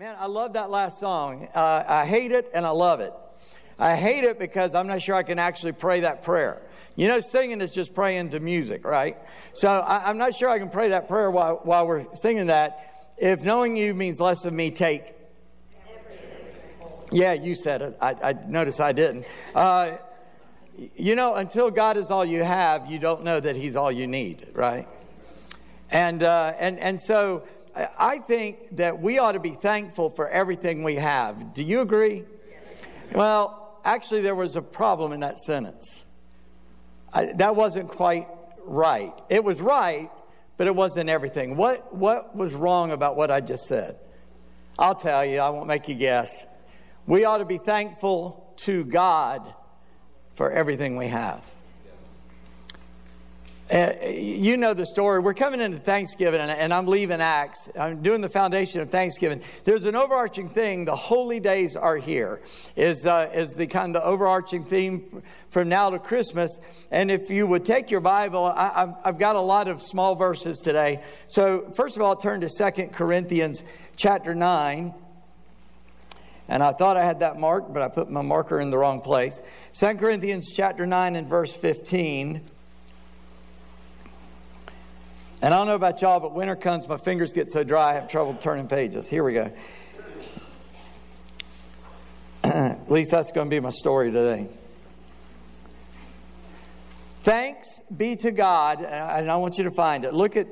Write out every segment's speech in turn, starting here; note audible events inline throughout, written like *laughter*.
Man, I love that last song. Uh, I hate it and I love it. I hate it because I'm not sure I can actually pray that prayer. You know, singing is just praying to music, right? So I, am not sure I can pray that prayer while, while we're singing that. If knowing you means less of me, take. Yeah, you said it. I, I noticed I didn't. Uh, you know, until God is all you have, you don't know that He's all you need, right? And uh, and and so I think that we ought to be thankful for everything we have. Do you agree? Well, actually, there was a problem in that sentence. I, that wasn't quite right. It was right, but it wasn't everything. What, what was wrong about what I just said? I'll tell you, I won't make you guess. We ought to be thankful to God for everything we have. Uh, you know the story. We're coming into Thanksgiving, and, and, I'm leaving Acts. I'm doing the foundation of Thanksgiving. There's an overarching thing. The holy days are here. Is uh, is the kind of the overarching theme from now to Christmas. And if you would take your Bible, I, have got a lot of small verses today. So first of all, turn to Second Corinthians chapter nine. And I thought I had that marked, but I put my marker in the wrong place. Second Corinthians chapter nine and verse fifteen. And I don't know about y'all, but winter comes, my fingers get so dry, I have trouble turning pages. Here we go. *clears throat* At least that's going to be my story today. Thanks be to God, and I want you to find it. Look at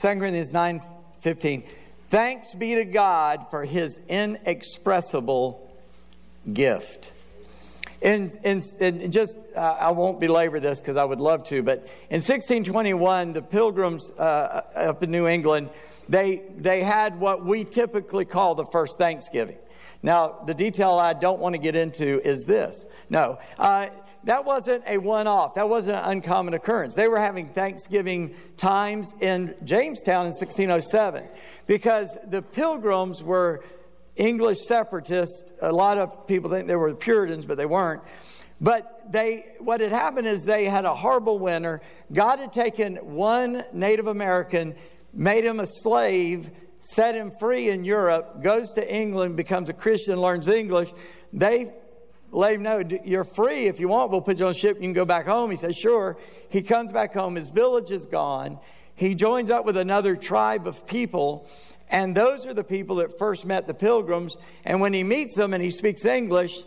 2 Corinthians 9 15. Thanks be to God for his inexpressible gift. And, and, and just, uh, I won't belabor this because I would love to, but in 1621, the pilgrims uh, up in New England, they, they had what we typically call the first Thanksgiving. Now, the detail I don't want to get into is this. No, uh, that wasn't a one off. That wasn't an uncommon occurrence. They were having Thanksgiving times in Jamestown in 1607 because the pilgrims were English separatists. A lot of people think they were Puritans, but they weren't. But they, what had happened is they had a horrible winter. God had taken one Native American, made him a slave, set him free in Europe, goes to England, becomes a Christian, learns English. They let him know, you're free if you want. We'll put you on a ship. You can go back home. He says, sure. He comes back home. His village is gone. He joins up with another tribe of people and those are the people that first met the pilgrims. And when he meets them and he speaks English,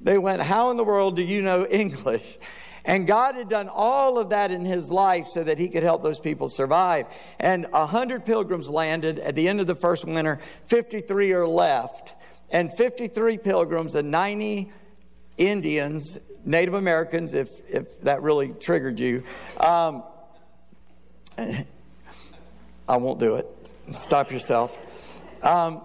they went, How in the world do you know *laughs* English? And God had done all of that in his life so that he could help those people survive. And a hundred pilgrims landed at the end of the first winter, 53 are left. And 53 pilgrims and 90 Indians, Native Americans, if, if that really triggered you. Um, *laughs* I won't do it. Stop yourself. Um,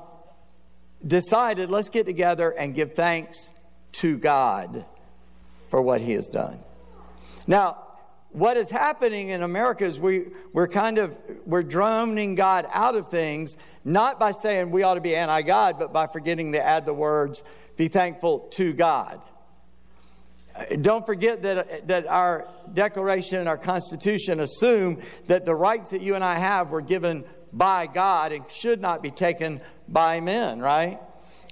decided, let's get together and give thanks to God for what He has done. Now, what is happening in America is we, we're kind of we're droning God out of things, not by saying we ought to be anti-God, but by forgetting to add the words, be thankful to God. Don't forget that, that our Declaration and our Constitution assume that the rights that you and I have were given by God and should not be taken by men, right?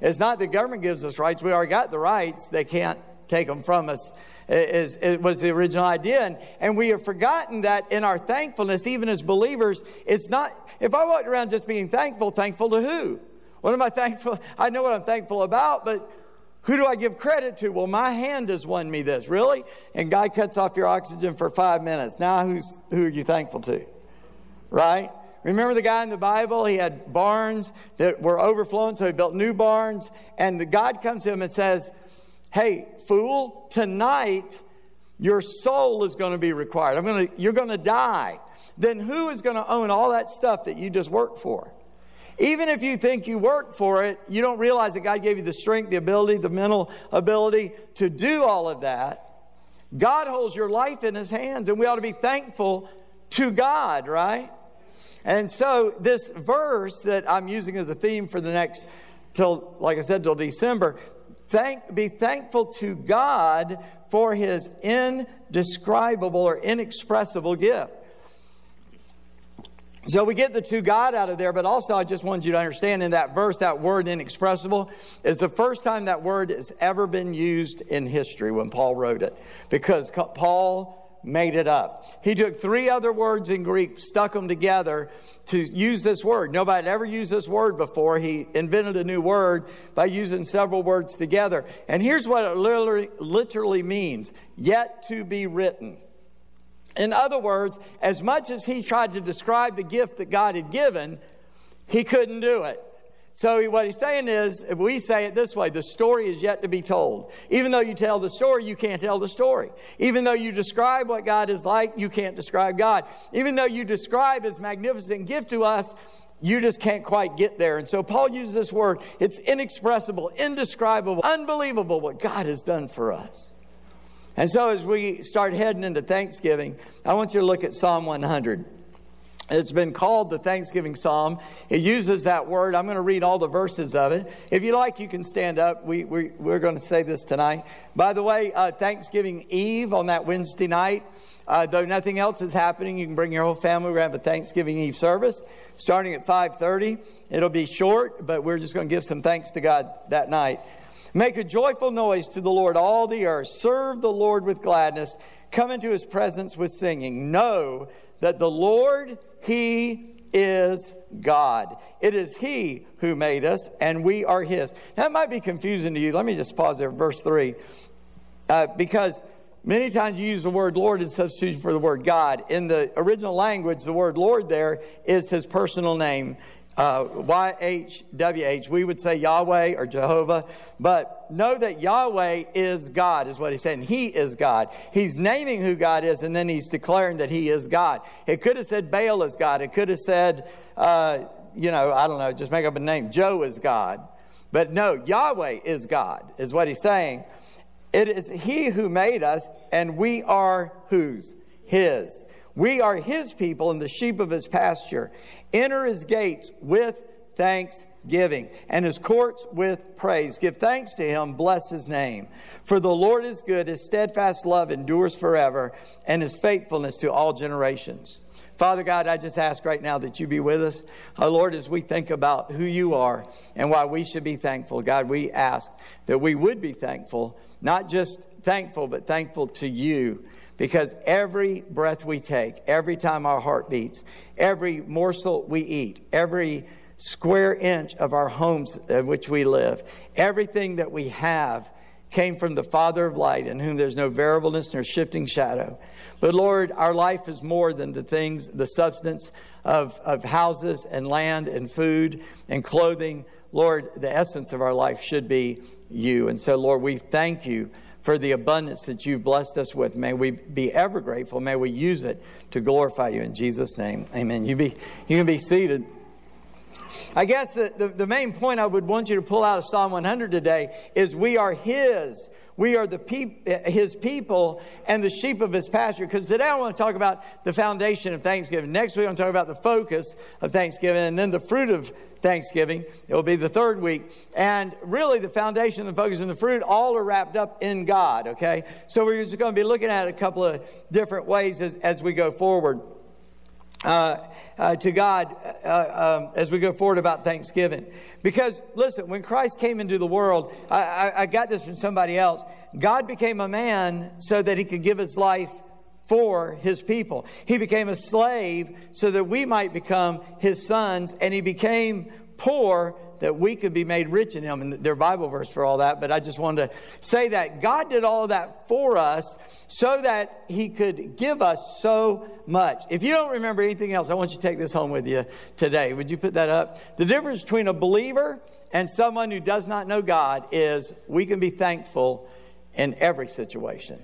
It's not the government gives us rights. We already got the rights. They can't take them from us. Is, it was the original idea. And, and we have forgotten that in our thankfulness, even as believers, it's not, if I walked around just being thankful, thankful to who? What am I thankful? I know what I'm thankful about, but who do I give credit to? Well, my hand has won me this. Really? And guy cuts off your oxygen for five minutes. Now, who's, who are you thankful to? Right? Remember the guy in the Bible? He had barns that were overflowing, so he built new barns. And the God comes to him and says, Hey, fool, tonight your soul is going to be required. I'm going to, you're going to die. Then who is going to own all that stuff that you just worked for? Even if you think you work for it, you don't realize that God gave you the strength, the ability, the mental ability to do all of that. God holds your life in His hands, and we ought to be thankful to God, right? And so, this verse that I'm using as a theme for the next, till, like I said, till December, thank, be thankful to God for His indescribable or inexpressible gift. So we get the two God out of there, but also I just wanted you to understand in that verse, that word inexpressible is the first time that word has ever been used in history when Paul wrote it. Because Paul made it up. He took three other words in Greek, stuck them together to use this word. Nobody had ever used this word before. He invented a new word by using several words together. And here's what it literally, literally means yet to be written. In other words, as much as he tried to describe the gift that God had given, he couldn't do it. So what he's saying is, if we say it this way, the story is yet to be told. Even though you tell the story, you can't tell the story. Even though you describe what God is like, you can't describe God. Even though you describe his magnificent gift to us, you just can't quite get there. And so Paul uses this word. It's inexpressible, indescribable, unbelievable what God has done for us. And so, as we start heading into Thanksgiving, I want you to look at Psalm 100. It's been called the Thanksgiving Psalm. It uses that word. I'm going to read all the verses of it. If you like, you can stand up. We, we, we're going to say this tonight. By the way, uh, Thanksgiving Eve on that Wednesday night, uh, though nothing else is happening, you can bring your whole family. We're going to have a Thanksgiving Eve service starting at 5.30. It'll be short, but we're just going to give some thanks to God that night. Make a joyful noise to the Lord, all the earth. Serve the Lord with gladness. Come into his presence with singing. Know that the Lord, he is God. It is he who made us, and we are his. That might be confusing to you. Let me just pause there, verse 3. Uh, because many times you use the word Lord in substitution for the word God. In the original language, the word Lord there is his personal name uh, YHWH, we would say Yahweh or Jehovah, but know that Yahweh is God, is what he's saying. He is God. He's naming who God is, and then he's declaring that he is God. It could have said Baal is God. It could have said, uh, you know, I don't know, just make up a name. Joe is God. But no, Yahweh is God, is what he's saying. It is he who made us, and we are whose? His. We are his people and the sheep of his pasture. Enter his gates with thanksgiving and his courts with praise. Give thanks to him, bless his name. For the Lord is good, his steadfast love endures forever, and his faithfulness to all generations. Father God, I just ask right now that you be with us. Our Lord, as we think about who you are and why we should be thankful, God, we ask that we would be thankful, not just thankful, but thankful to you because every breath we take, every time our heart beats, every morsel we eat, every square inch of our homes in which we live, everything that we have came from the Father of light, in whom there's no variableness nor shifting shadow. But Lord, our life is more than the things, the substance of, of houses and land and food and clothing. Lord, the essence of our life should be you. And so, Lord, we thank you for the abundance that you've blessed us with. May we be ever grateful. May we use it to glorify you in Jesus' name. Amen. You, be, you can be seated. I guess the, the, the, main point I would want you to pull out of Psalm 100 today is we are His. We are the peop- eh, His people and the sheep of His pasture. Because today I want to talk about the foundation of Thanksgiving. Next week I want to talk about the focus of Thanksgiving and then the fruit of Thanksgiving. It will be the third week. And really the foundation, the focus, and the fruit all are wrapped up in God, okay? So we're just going to be looking at a couple of different ways as, as we go forward. Uh, uh, to God uh, um, as we go forward about Thanksgiving. Because, listen, when Christ came into the world, I, I, I got this from somebody else. God became a man so that he could give his life for his people. He became a slave so that we might become his sons, and he became poor that we could be made rich in him. And their Bible verse for all that, but I just wanted to say that God did all of that for us so that he could give us so much. If you don't remember anything else, I want you to take this home with you today. Would you put that up? The difference between a believer and someone who does not know God is we can be thankful in every situation.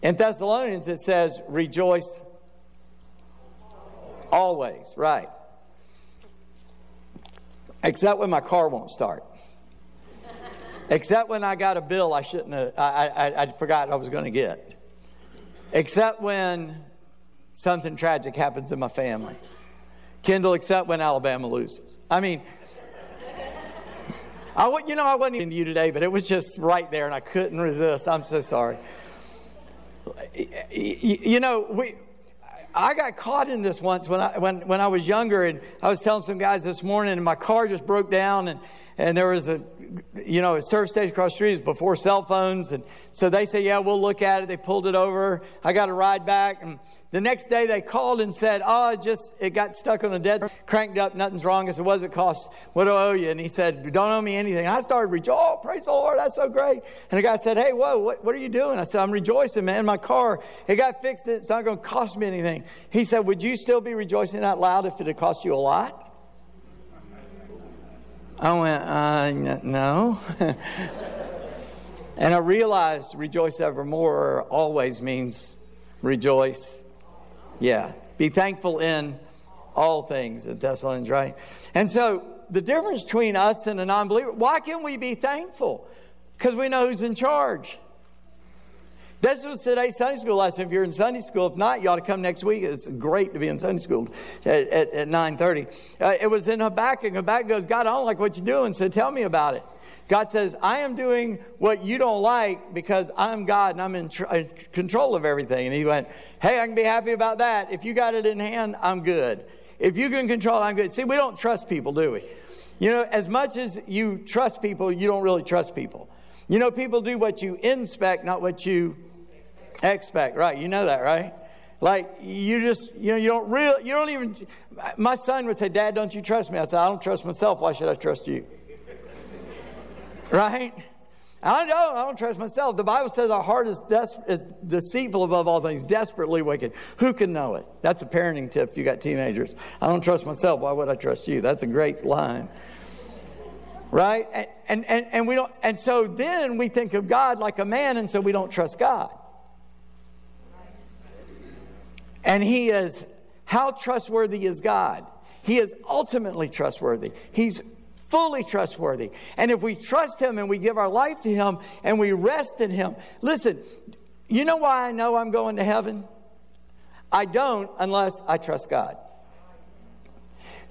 In Thessalonians, it says, rejoice always, right? Except when my car won't start. Except when I got a bill I shouldn't have, I, I, I forgot I was going to get. Except when something tragic happens in my family. Kendall, except when Alabama loses. I mean, I, you know, I wasn't into you today, but it was just right there and I couldn't resist. I'm so sorry. You know, we, I got caught in this once when I, when, when I was younger, and I was telling some guys this morning, and my car just broke down, and, and there was a, you know, a service station across the street before cell phones, and so they say, yeah, we'll look at it. They pulled it over. I got a ride back, and the next day they called and said, Oh, it just, it got stuck on a dead, cranked up, nothing's wrong. I said, What does it cost? What do I owe you? And he said, Don't owe me anything. I started rejoicing. Oh, praise the Lord, that's so great. And the guy said, Hey, whoa, what, what are you doing? I said, I'm rejoicing, man. My car, it got fixed. It's not going to cost me anything. He said, Would you still be rejoicing that loud if it had cost you a lot? I went, uh, no. *laughs* and I realized rejoice evermore always means rejoice yeah. Be thankful in all things at Thessalonians, right? And so the difference between us and a non believer, why can we be thankful? Because we know who's in charge. This was today's Sunday school lesson. If you're in Sunday school, if not, you ought to come next week. It's great to be in Sunday school at, at, at 9.30. Uh, it was in Habakkuk. Habakkuk goes, God, I don't like what you're doing, so tell me about it. God says, I am doing what you don't like because I'm God and I'm in, tr- in, control of everything. And he went, Hey, I can be happy about that. If you got it in hand, I'm good. If you can control it, I'm good. See, we don't trust people, do we? You know, as much as you trust people, you don't really trust people. You know, people do what you inspect, not what you expect, right? You know that, right? Like you just, you know, you don't real, you don't even. My son would say, "Dad, don't you trust me?" I said, "I don't trust myself. Why should I trust you?" *laughs* Right? I don't, I don't trust myself. The Bible says our heart is, des- is deceitful above all things, desperately wicked. Who can know it? That's a parenting tip if you got teenagers. I don't trust myself. Why would I trust you? That's a great line. Right? And, and, and, and we don't, and so then we think of God like a man, and so we don't trust God. And He is, how trustworthy is God? He is ultimately trustworthy. He's fully trustworthy. And if we trust Him and we give our life to Him and we rest in Him, listen, you know why I know I'm going to heaven? I don't unless I trust God.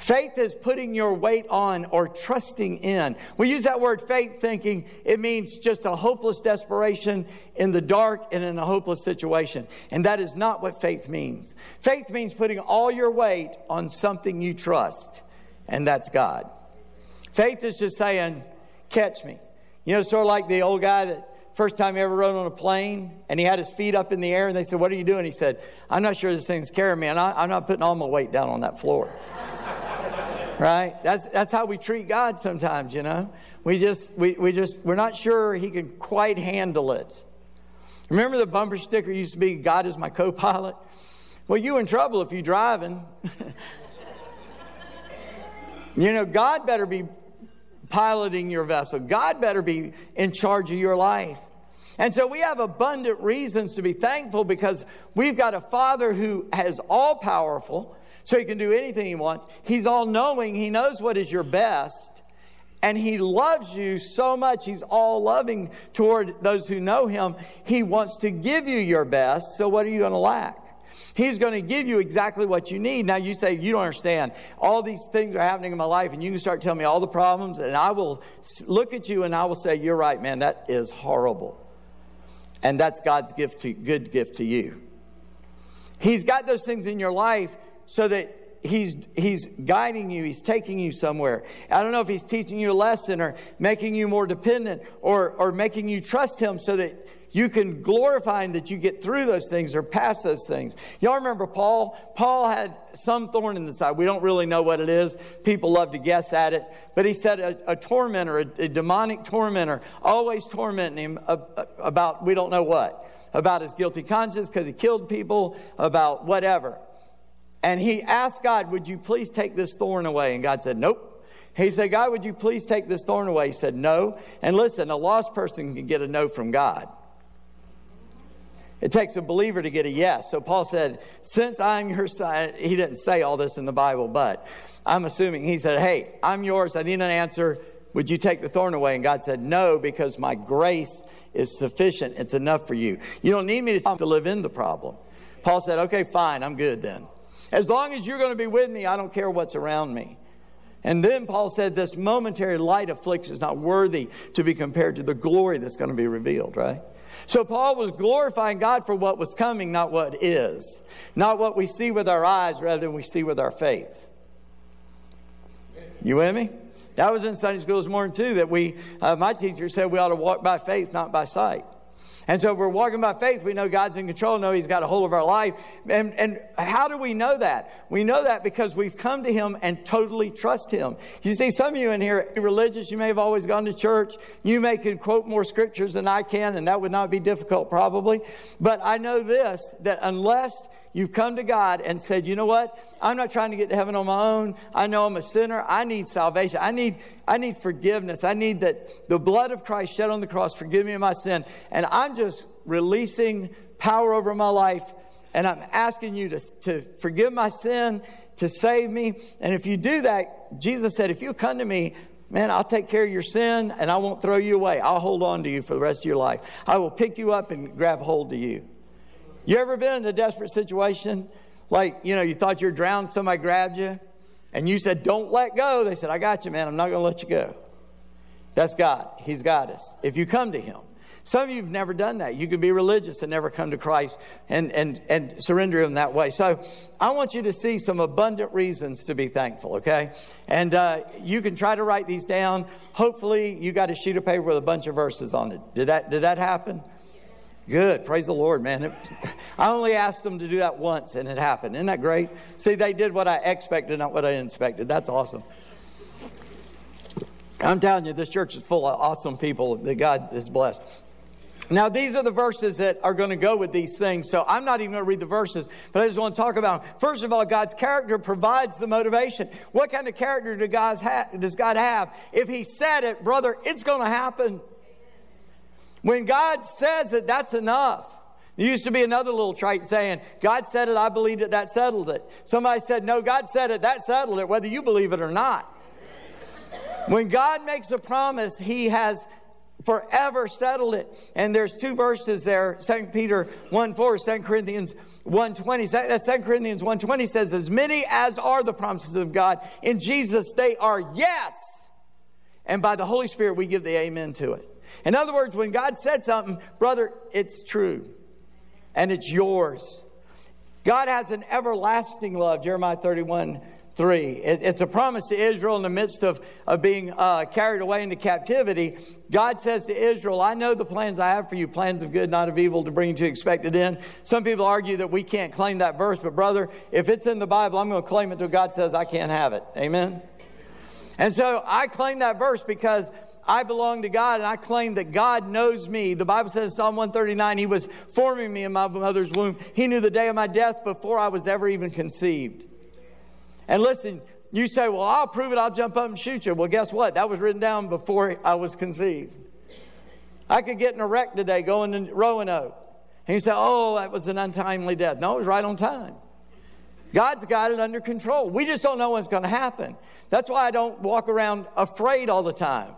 Faith is putting your weight on or trusting in. We use that word faith thinking it means just a hopeless desperation in the dark and in a hopeless situation. And that is not what faith means. Faith means putting all your weight on something you trust, and that's God. Faith is just saying, catch me. You know, sort of like the old guy that first time he ever rode on a plane and he had his feet up in the air and they said, What are you doing? He said, I'm not sure this thing's carrying me and I, am not putting all my weight down on that floor. Right? That's, that's how we treat God sometimes, you know. We just, we, we just, we're not sure he can quite handle it. Remember the bumper sticker used to be, God is my co pilot? Well, you in trouble if you're driving. *laughs* you know, God better be piloting your vessel. God better be in charge of your life. And so we have abundant reasons to be thankful because we've got a Father who is all powerful, so he can do anything he wants. He's all knowing, he knows what is your best, and he loves you so much. He's all loving toward those who know him. He wants to give you your best, so what are you going to lack? He's going to give you exactly what you need. Now you say, You don't understand. All these things are happening in my life, and you can start telling me all the problems, and I will look at you and I will say, You're right, man, that is horrible. And that's God's gift to, good gift to you. He's got those things in your life so that he's he's guiding you he's taking you somewhere i don't know if he's teaching you a lesson or making you more dependent or or making you trust him so that you can glorify him that you get through those things or past those things. Y'all remember Paul? Paul had some thorn in the side. We don't really know what it is. People love to guess at it. But he said a, a tormentor, a, a, demonic tormentor, always tormenting him about we don't know what. About his guilty conscience because he killed people, about whatever. And he asked God, Would you please take this thorn away? And God said, Nope. He said, God, would you please take this thorn away? He said, No. And listen, a lost person can get a no from God. It takes a believer to get a yes. So Paul said, Since I'm your son, he didn't say all this in the Bible, but I'm assuming he said, Hey, I'm yours. I need an answer. Would you take the thorn away? And God said, No, because my grace is sufficient. It's enough for you. You don't need me to, live in the problem. Paul said, Okay, fine. I'm good then. As long as you're going to be with me, I don't care what's around me. And then Paul said, This momentary light affliction is not worthy to be compared to the glory that's going to be revealed, right? So Paul was glorifying God for what was coming, not what is. Not what we see with our eyes, rather than we see with our faith. You with me? That was in Sunday school this morning, too, that we, uh, my teacher said we ought to walk by faith, not by sight. And so we're walking by faith, we know God's in control, know He's got a hold of our life. And, and how do we know that? We know that because we've come to Him and totally trust Him. You see, some of you in here religious, you may have always gone to church. You may can quote more scriptures than I can, and that would not be difficult probably. But I know this, that unless You've come to God and said, you know what? I'm not trying to get to heaven on my own. I know I'm a sinner. I need salvation. I need, I need forgiveness. I need that the blood of Christ shed on the cross forgive me of my sin. And I'm just releasing power over my life. And I'm asking you to, to forgive my sin, to save me. And if you do that, Jesus said, if you come to me, man, I'll take care of your sin and I won't throw you away. I'll hold on to you for the rest of your life. I will pick you up and grab hold of you. You ever been in a desperate situation? Like, you know, you thought you were drowned, somebody grabbed you, and you said, Don't let go. They said, I got you, man. I'm not going to let you go. That's God. He's got us. If you come to Him. Some of you have never done that. You could be religious and never come to Christ and, and, and surrender Him that way. So I want you to see some abundant reasons to be thankful, okay? And uh, you can try to write these down. Hopefully, you got a sheet of paper with a bunch of verses on it. Did that, did that happen? Good. Praise the Lord, man. It, I only asked them to do that once and it happened. Isn't that great? See, they did what I expected, not what I expected. That's awesome. I'm telling you, this church is full of awesome people that God is blessed. Now, these are the verses that are going to go with these things. So I'm not even going to read the verses, but I just want to talk about them. First of all, God's character provides the motivation. What kind of character does God have? If He said it, brother, it's going to happen. When God says it, that's enough. There used to be another little trite saying, God said it, I believed it, that settled it. Somebody said, No, God said it, that settled it, whether you believe it or not. When God makes a promise, He has forever settled it. And there's two verses there, 2 Peter 1 4, 2 Corinthians 1 20. 2 Corinthians 1 20 says, As many as are the promises of God, in Jesus they are yes. And by the Holy Spirit we give the amen to it. In other words, when God said something, brother, it's true and it's yours. God has an everlasting love, Jeremiah 31 3. It, it's a promise to Israel in the midst of, of being uh, carried away into captivity. God says to Israel, I know the plans I have for you, plans of good, not of evil, to bring you to expected end. Some people argue that we can't claim that verse, but brother, if it's in the Bible, I'm going to claim it until God says I can't have it. Amen? And so I claim that verse because I belong to God and I claim that God knows me. The Bible says in Psalm 139, He was forming me in my mother's womb. He knew the day of my death before I was ever even conceived. And listen, you say, Well, I'll prove it, I'll jump up and shoot you. Well, guess what? That was written down before I was conceived. I could get in a wreck today going to Roanoke. And you say, Oh, that was an untimely death. No, it was right on time. God's got it under control. We just don't know what's going to happen. That's why I don't walk around afraid all the time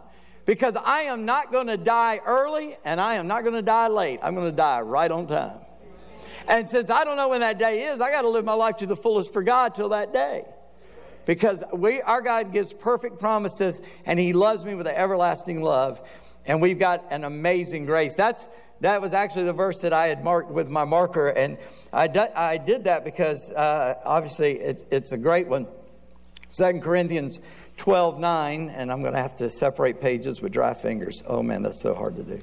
because I am not going to die early and I am not going to die late. I'm going to die right on time. And since I don't know when that day is, I got to live my life to the fullest for God till that day. Because we, our God gives perfect promises and He loves me with an everlasting love. And we've got an amazing grace. That's, that was actually the verse that I had marked with my marker. And I, I did that because uh, obviously it's, it's a great one. Second Corinthians 12 9, and I'm going to have to separate pages with dry fingers. Oh man, that's so hard to do.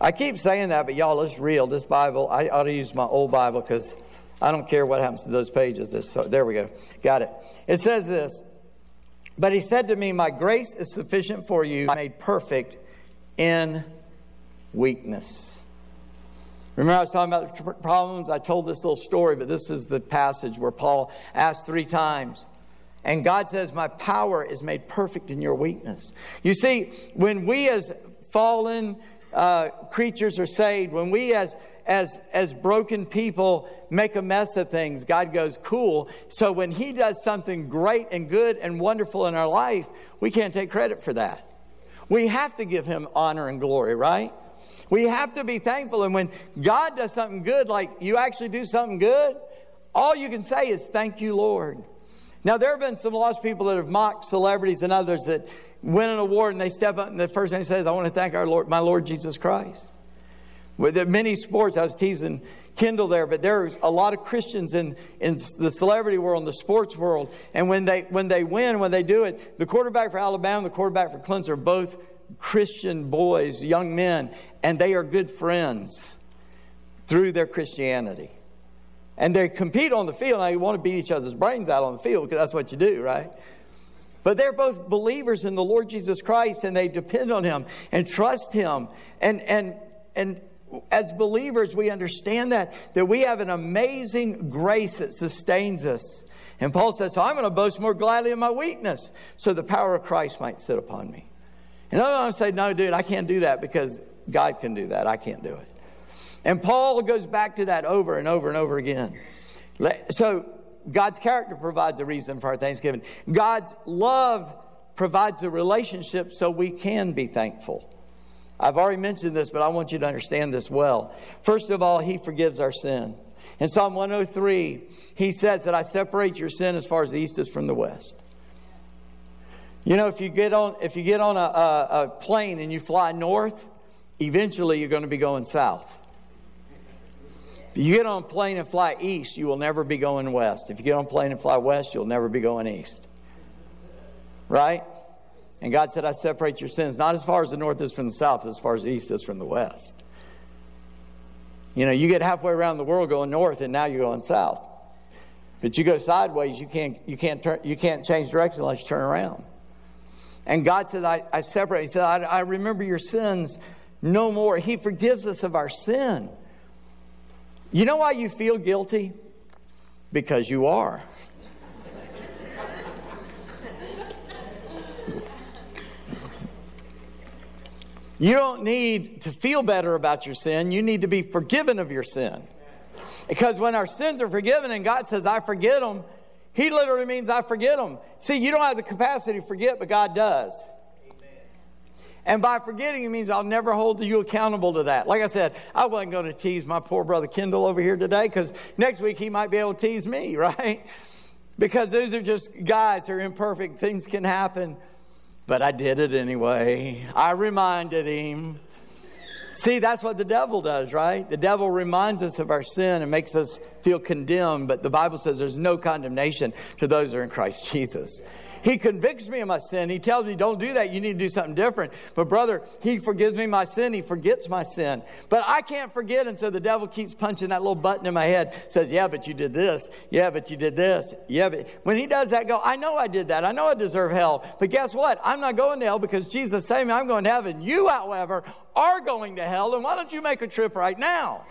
I keep saying that, but y'all, it's real. This Bible, I ought to use my old Bible because I don't care what happens to those pages. So, there we go. Got it. It says this But he said to me, My grace is sufficient for you, made perfect in weakness. Remember, I was talking about problems? I told this little story, but this is the passage where Paul asked three times and God says, My power is made perfect in your weakness. You see, when we as fallen uh, creatures are saved, when we as as, as broken people make a mess of things, God goes, cool. So when He does something great and good and wonderful in our life, we can't take credit for that. We have to give Him honor and glory, right? We have to be thankful. And when God does something good, like you actually do something good, all you can say is, Thank you, Lord. Now, there have been some lost people that have mocked celebrities and others that win an award and they step up and the first thing they say is, I want to thank our Lord, my Lord Jesus Christ. With many sports, I was teasing Kendall there, but there's a lot of Christians in, in the celebrity world, in the sports world. And when they, when they win, when they do it, the quarterback for Alabama, the quarterback for Clemson are both Christian boys, young men, and they are good friends through their Christianity. And they compete on the field. Now, you want to beat each other's brains out on the field because that's what you do, right? But they're both believers in the Lord Jesus Christ and they depend on Him and trust Him. And, and, and as believers, we understand that, that we have an amazing grace that sustains us. And Paul says, So I'm going to boast more gladly in my weakness, so the power of Christ might sit upon me. And I'm going to say, No, dude, I can't do that because God can do that. I can't do it. And Paul goes back to that over and over and over again. So God's character provides a reason for our thanksgiving. God's love provides a relationship so we can be thankful. I've already mentioned this, but I want you to understand this well. First of all, He forgives our sin. In Psalm 103, He says that I separate your sin as far as the east is from the west. You know, if you get on, if you get on a, a, a plane and you fly north, eventually you're going to be going south. If you get on a plane and fly east, you will never be going west. If you get on a plane and fly west, you'll never be going east. Right? And God said, I separate your sins, not as far as the north is from the south, but as far as the east is from the west. You know, you get halfway around the world going north, and now you're going south. But you go sideways, you can't, you can't, turn, you can't change direction unless you turn around. And God said, I, I separate. He said, I, I remember your sins no more. He forgives us of our sin. You know why you feel guilty? Because you are. You don't need to feel better about your sin. You need to be forgiven of your sin. Because when our sins are forgiven and God says, I forget them, He literally means I forget them. See, you don't have the capacity to forget, but God does. And by forgetting, it means I'll never hold you accountable to that. Like I said, I wasn't going to tease my poor brother Kendall over here today because next week he might be able to tease me, *laughs* right? Because those are just guys who are imperfect. Things can happen. But I did it anyway. I reminded him. See, that's what the devil does, right? The devil reminds us of our sin and makes us feel condemned, but the Bible says there's no condemnation to those who are in Christ Jesus. He convicts me of my sin. He tells me, don't do that. You need to do something different. But, brother, He forgives me my sin. He forgets my sin. But I can't forget. And so the devil keeps punching that little button in my head, says, Yeah, but you did this. Yeah, but you did this. Yeah, but when he does that, go, I know I did that. I know I deserve hell. But guess what? I'm not going to hell because Jesus saved me. I'm going to heaven. You, however, are going to hell. And why don't you make a trip right now?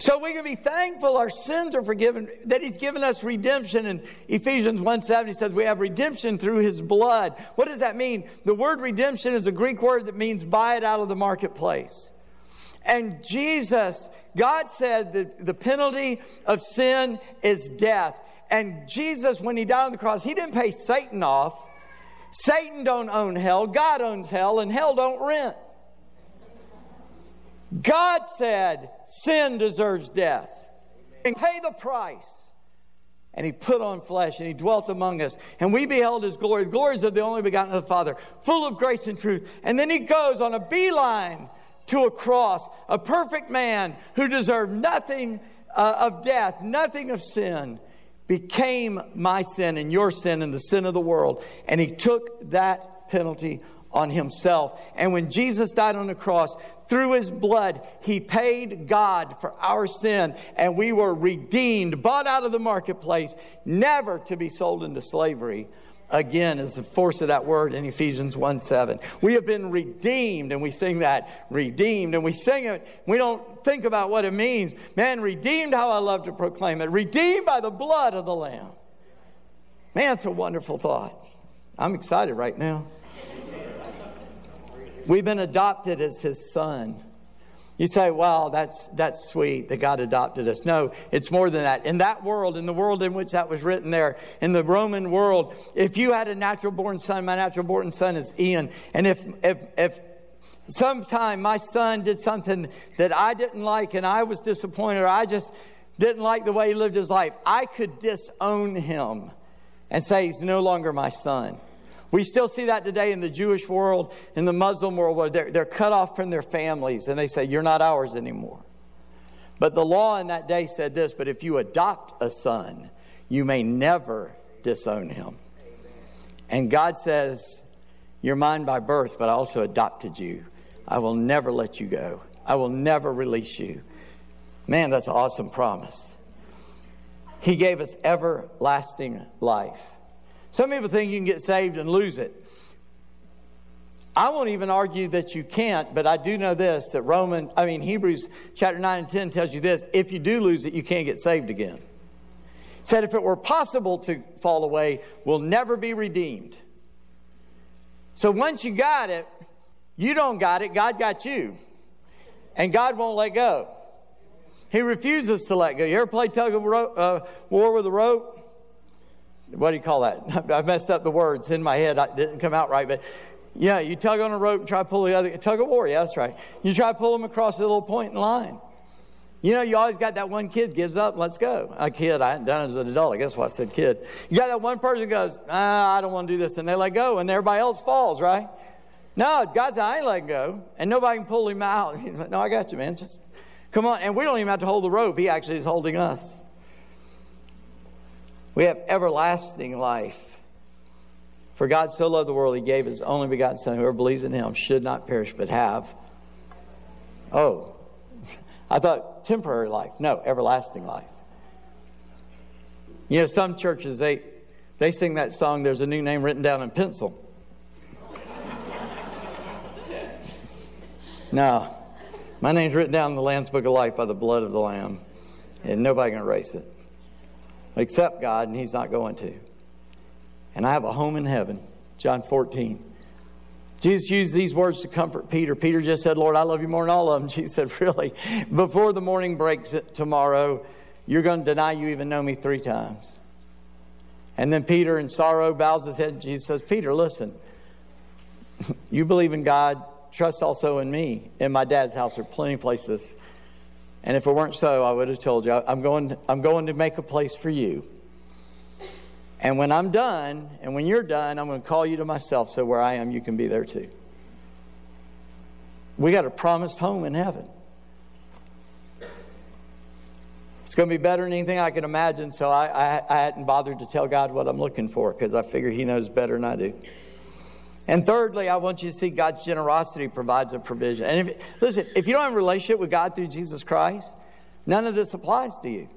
So we can be thankful our sins are forgiven, that He's given us redemption. In Ephesians 1 7, He says we have redemption through His blood. What does that mean? The word redemption is a Greek word that means buy it out of the marketplace. And Jesus, God said that the penalty of sin is death. And Jesus, when He died on the cross, He didn't pay Satan off. Satan don't own hell. God owns hell, and hell don't rent. God said sin deserves death and pay the price. And he put on flesh and he dwelt among us. And we beheld his glory, the glories of the only begotten of the Father, full of grace and truth. And then he goes on a beeline to a cross, a perfect man who deserved nothing uh, of death, nothing of sin, became my sin and your sin and the sin of the world. And he took that penalty on himself. And when Jesus died on the cross, through his blood, he paid God for our sin, and we were redeemed, bought out of the marketplace, never to be sold into slavery again is the force of that word in Ephesians 1 7. We have been redeemed, and we sing that redeemed, and we sing it. We don't think about what it means. Man, redeemed, how I love to proclaim it. Redeemed by the blood of the Lamb. Man, it's a wonderful thought. I'm excited right now. We've been adopted as his son. You say, wow, that's, that's sweet that God adopted us. No, it's more than that. In that world, in the world in which that was written there, in the Roman world, if you had a natural born son, my natural born son is Ian. And if, if, if sometime my son did something that I didn't like and I was disappointed or I just didn't like the way he lived his life, I could disown him and say he's no longer my son. We still see that today in the Jewish world, in the Muslim world, where they're, they're cut off from their families and they say, You're not ours anymore. But the law in that day said this But if you adopt a son, you may never disown him. And God says, You're mine by birth, but I also adopted you. I will never let you go, I will never release you. Man, that's an awesome promise. He gave us everlasting life. Some people think you can get saved and lose it. I won't even argue that you can't, but I do know this that Roman, I mean Hebrews chapter 9 and 10 tells you this, if you do lose it, you can't get saved again. said if it were possible to fall away, we'll never be redeemed. So once you got it, you don't got it, God got you. And God won't let go. He refuses to let go. You ever play tug of uh, war with a rope? What do you call that? *laughs* I messed up the words in my head. It didn't come out right, but yeah, you tug on a rope and try to pull the other tug of war. Yeah, that's right. You try to pull them across the little point in line. You know, you always got that one kid gives up, let's go. A kid, I hadn't done it as an adult. I guess why I said kid. You got that one person goes, ah, I don't want to do this, and they let go, and everybody else falls, right? No, God said, I ain't letting go, and nobody can pull him out. *laughs* no, I got you, man. Just come on, and we don't even have to hold the rope. He actually is holding us. We have everlasting life. For God so loved the world, he gave his only begotten Son. Whoever believes in him should not perish, but have. Oh, *laughs* I thought temporary life. No, everlasting life. You know, some churches, they, they sing that song, There's a New Name Written Down in Pencil. *laughs* no, my name's written down in the Lamb's Book of Life by the blood of the Lamb, and nobody can erase it except God, and He's not going to. And I have a home in heaven. John 14. Jesus used these words to comfort Peter. Peter just said, Lord, I love you more than all of them. Jesus *laughs* said, Really? Before the morning breaks tomorrow, you're going to deny you even know me three times. And then Peter, in sorrow, bows his head. Jesus says, Peter, listen. *laughs* You believe in God, trust also in me. In my dad's house there are plenty of places and if it weren't so, I would have told you, I'm going, I'm going to make a place for you. And when I'm done, and when you're done, I'm going to call you to myself so where I am, you can be there too. We got a promised home in heaven. It's going to be better than anything I can imagine, so I, I, I hadn't bothered to tell God what I'm looking for because I figure He knows better than I do. And thirdly, I want you to see God's generosity provides a provision. And if, listen, if you don't have a relationship with God through Jesus Christ, none of this applies to you.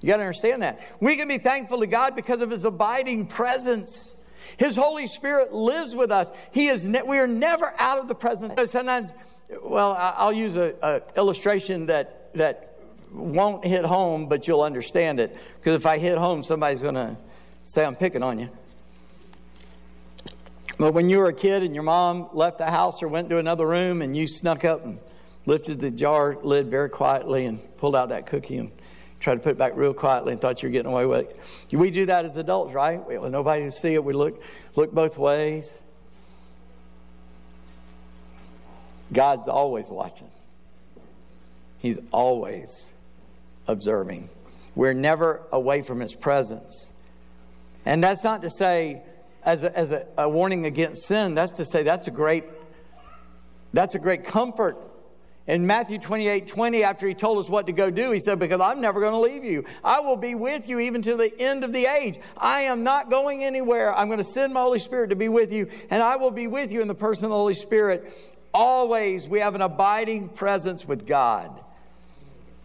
You got to understand that. We can be thankful to God because of His abiding presence. His Holy Spirit lives with us. He is ne- we are never out of the presence. Sometimes, well, I'll use an illustration that, that won't hit home, but you'll understand it. Because if I hit home, somebody's going to say I'm picking on you. But when you were a kid and your mom left the house or went to another room and you snuck up and lifted the jar lid very quietly and pulled out that cookie and tried to put it back real quietly and thought you were getting away with it. We do that as adults, right? We, nobody to see it. We look, look both ways. God's always watching. He's always observing. We're never away from His presence. And that's not to say as a, as a, a warning against sin, that's to say that's a great that's a great comfort. In Matthew 28 20, after he told us what to go do, he said, Because I'm never going to leave you. I will be with you even to the end of the age. I am not going anywhere. I'm going to send my Holy Spirit to be with you, and I will be with you in the person of the Holy Spirit. Always, we have an abiding presence with God.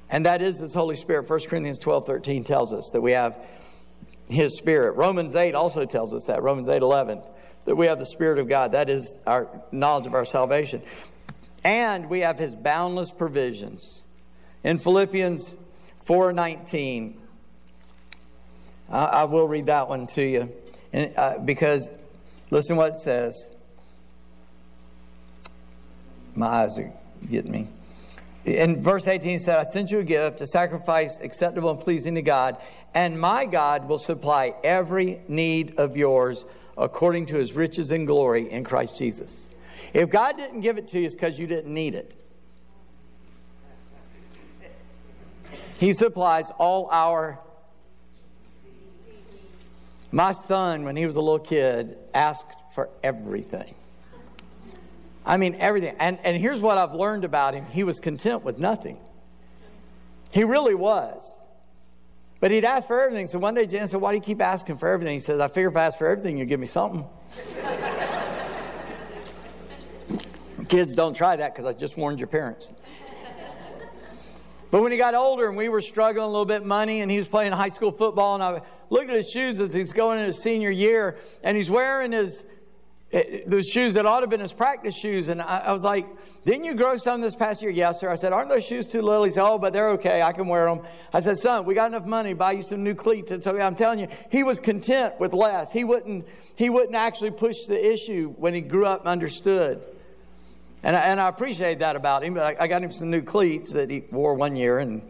And that is His Holy Spirit. 1 Corinthians 12 13 tells us that we have his spirit. Romans 8 also tells us that. Romans 8 11. That we have the Spirit of God. That is our knowledge of our salvation. And we have his boundless provisions. In Philippians 4 19, I, I will read that one to you. And, uh, because listen what it says. My eyes are getting me. In verse 18, it said, I sent you a gift, a sacrifice acceptable and pleasing to God and my God will supply every need of yours according to his riches and glory in Christ Jesus. If God didn't give it to you, it's because you didn't need it. He supplies all our. My son, when he was a little kid, asked for everything. I mean, everything. And, and here's what I've learned about him he was content with nothing. He really was. But he'd ask for everything. So one day Jan said, Why do you keep asking for everything? He says, I figure if I ask for everything, you'll give me something. *laughs* Kids, don't try that because I just warned your parents. But when he got older and we were struggling a little bit money and he was playing high school football and I looked at his shoes as he's going into his senior year and he's wearing his eh, those shoes that ought to have been his practice shoes. And I, I, was like, Didn't you grow some this past year? Yes, sir. I said, Aren't those shoes too little? He said, Oh, but they're okay. I can wear them. I said, Son, we got enough money buy you some new cleats. And so I'm telling you, he was content with less. He wouldn't, he wouldn't actually push the issue when he grew up and understood. And I, and I appreciate that about him, but I, I, got him some new cleats that he wore one year, and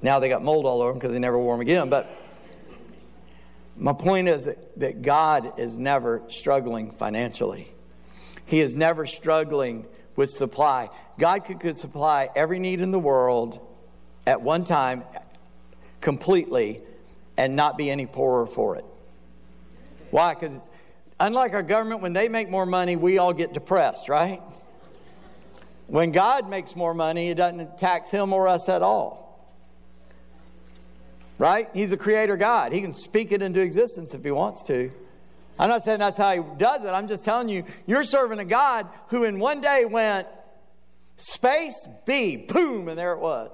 now they got mold all over them because he never wore them again. But my point is that, that God is never struggling financially, He is never struggling with supply. God could, could supply every need in the world at one time completely and not be any poorer for it. Why? Because unlike our government, when they make more money, we all get depressed, right? When God makes more money, it doesn't tax him or us at all. Right? He's a creator God. He can speak it into existence if he wants to. I'm not saying that's how he does it. I'm just telling you, you're serving a God who in one day went space, B, boom, and there it was.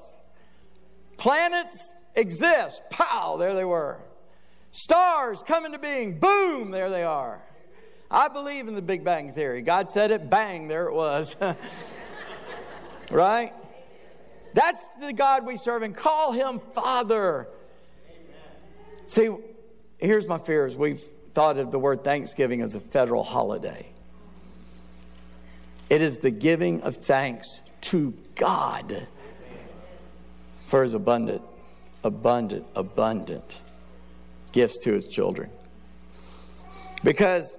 Planets exist, pow, there they were. Stars come into being, boom, there they are. I believe in the Big Bang Theory. God said it, bang, there it was. *laughs* Right? That's the God we serve and call him Father. See, here's my fear is We've thought of the word Thanksgiving as a federal holiday. It is the giving of thanks to God for his abundant, abundant, abundant gifts to his children. Because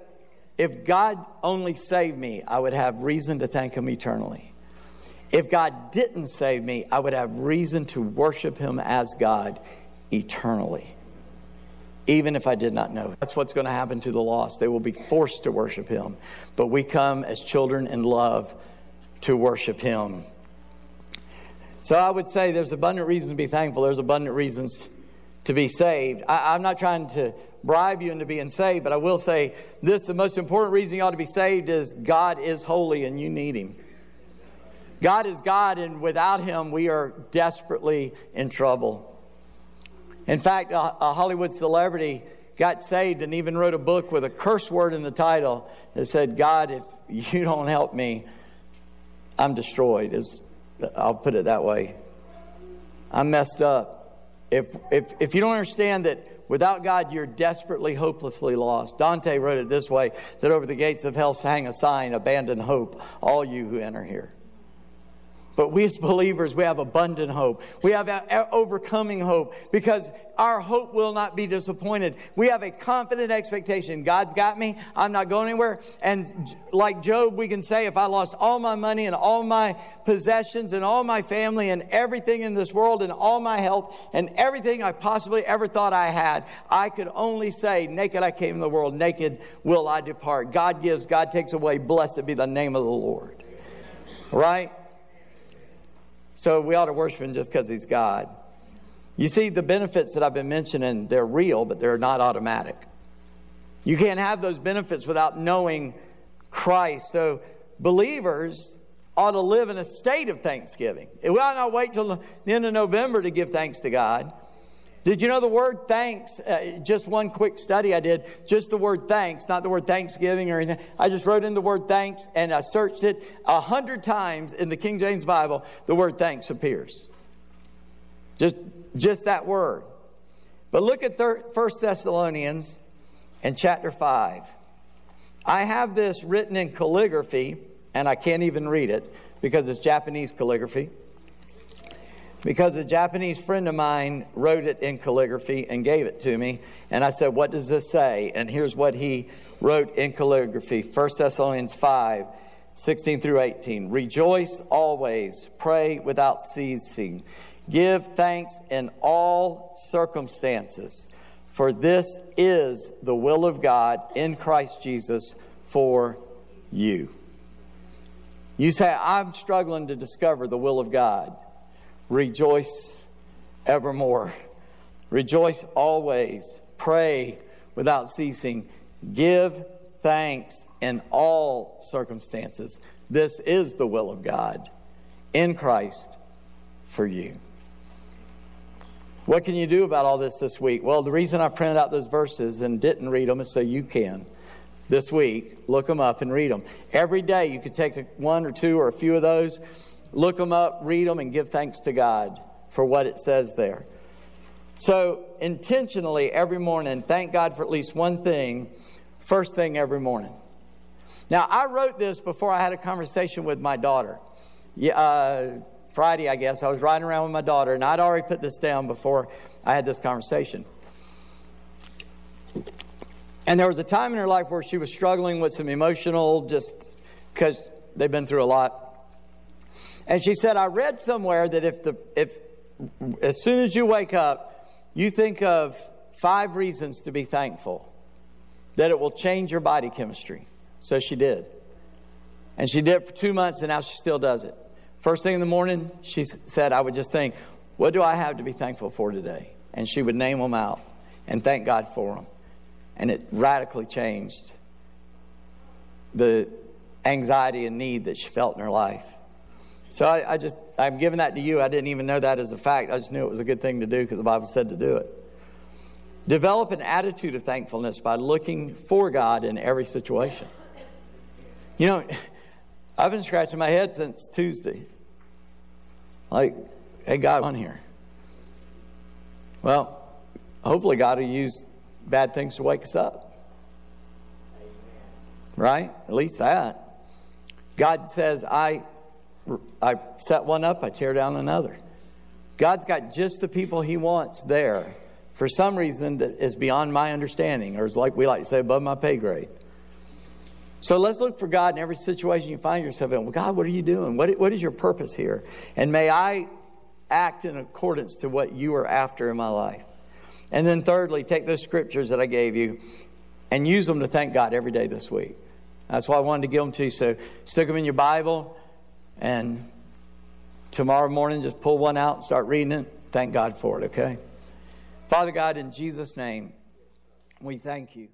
if God only saved me, I would have reason to thank him eternally. If God didn't save me, I would have reason to worship Him as God eternally, even if I did not know. That's what's going to happen to the lost. They will be forced to worship Him. But we come as children in love to worship Him. So I would say there's abundant reasons to be thankful, there's abundant reasons to be saved. I, am not trying to bribe you into being saved, but I will say this the most important reason you ought to be saved is God is holy and you need Him. God is God, and without Him, we are desperately in trouble. In fact, a, a, Hollywood celebrity got saved and even wrote a book with a curse word in the title that said, God, if you *laughs* don't help me, I'm destroyed. Is I'll put it that way. I'm messed up. If, if, if you don't understand that without God, you're desperately, hopelessly lost. Dante wrote it this way that over the gates of hell hang a sign, abandon hope, all you who enter here. But we as believers, we have abundant hope. We have overcoming hope because our hope will not be disappointed. We have a confident expectation. God's got me. I'm not going anywhere. And like Job, we can say, if I lost all my money and all my possessions and all my family and everything in this world and all my health and everything I possibly ever thought I had, I could only say, naked I came in the world, naked will I depart. God gives, God takes away. Blessed be the name of the Lord. Right? So we ought to worship him just because he's God. You see, the benefits that I've been mentioning, they're real, but they're not automatic. You can't have those benefits without knowing Christ. So believers ought to live in a state of thanksgiving. We ought not wait till the end of November to give thanks to God. Did you know the word thanks? Uh, just one quick study I did, just the word thanks, not the word thanksgiving or anything. I just wrote in the word thanks and I searched it a hundred times in the King James Bible. The word thanks appears. Just, just that word. But look at First Thessalonians and chapter 5. I have this written in calligraphy, and I can't even read it because it's Japanese calligraphy because a Japanese friend of mine wrote it in calligraphy and gave it to me. And I said, What does this say? And here's what he wrote in calligraphy 1 Thessalonians 5 16 through 18. Rejoice always, pray without ceasing. Give thanks in all circumstances, for this is the will of God in Christ Jesus for you. You say, I'm struggling to discover the will of God. Rejoice evermore. Rejoice always. Pray without ceasing. Give thanks in all circumstances. This is the will of God in Christ for you. What can you do about all this this week? Well, the reason I printed out those verses and didn't read them is so you can this week look them up and read them. Every day you could take one or two or a few of those, look them up, read them, and give thanks to God for what it says there. So, intentionally every morning, thank God for at least one thing, first thing every morning. Now, I wrote this before I had a conversation with my daughter. Uh, Friday, I guess, I was riding around with my daughter, and I'd already put this down before I had this conversation. And there was a time in her life where she was struggling with some emotional, just because they've been through a lot. And she said, I read somewhere that if the, if, as soon as you wake up, you think of five reasons to be thankful, that it will change your body chemistry. So she did. And she did it for two months, and now she still does it. First thing in the morning, she said, I would just think, what do I have to be thankful for today? And she would name them out and thank God for them. And it radically changed the anxiety and need that she felt in her life. So I, I just, I'm giving that to you. I didn't even know that as a fact. I just knew it was a good thing to do because the Bible said to do it. Develop an attitude of thankfulness by looking for God in every situation. You know, I've been scratching my head since Tuesday. Like, hey, God, on here. Well, hopefully, God will use bad things to wake us up. Right? At least that. God says, I I set one up, I tear down another. God's got just the people He wants there for some reason that is beyond my understanding, or is like we like to say, above my pay grade. So let's look for God in every situation you find yourself in. Well, God, what are you doing? What, what is your purpose here? And may I act in accordance to what you are after in my life. And then, thirdly, take those scriptures that I gave you and use them to thank God every day this week. That's why I wanted to give them to you. So stick them in your Bible. And tomorrow morning, just pull one out and start reading it. Thank God for it, okay? Father God, in Jesus' name, we thank you.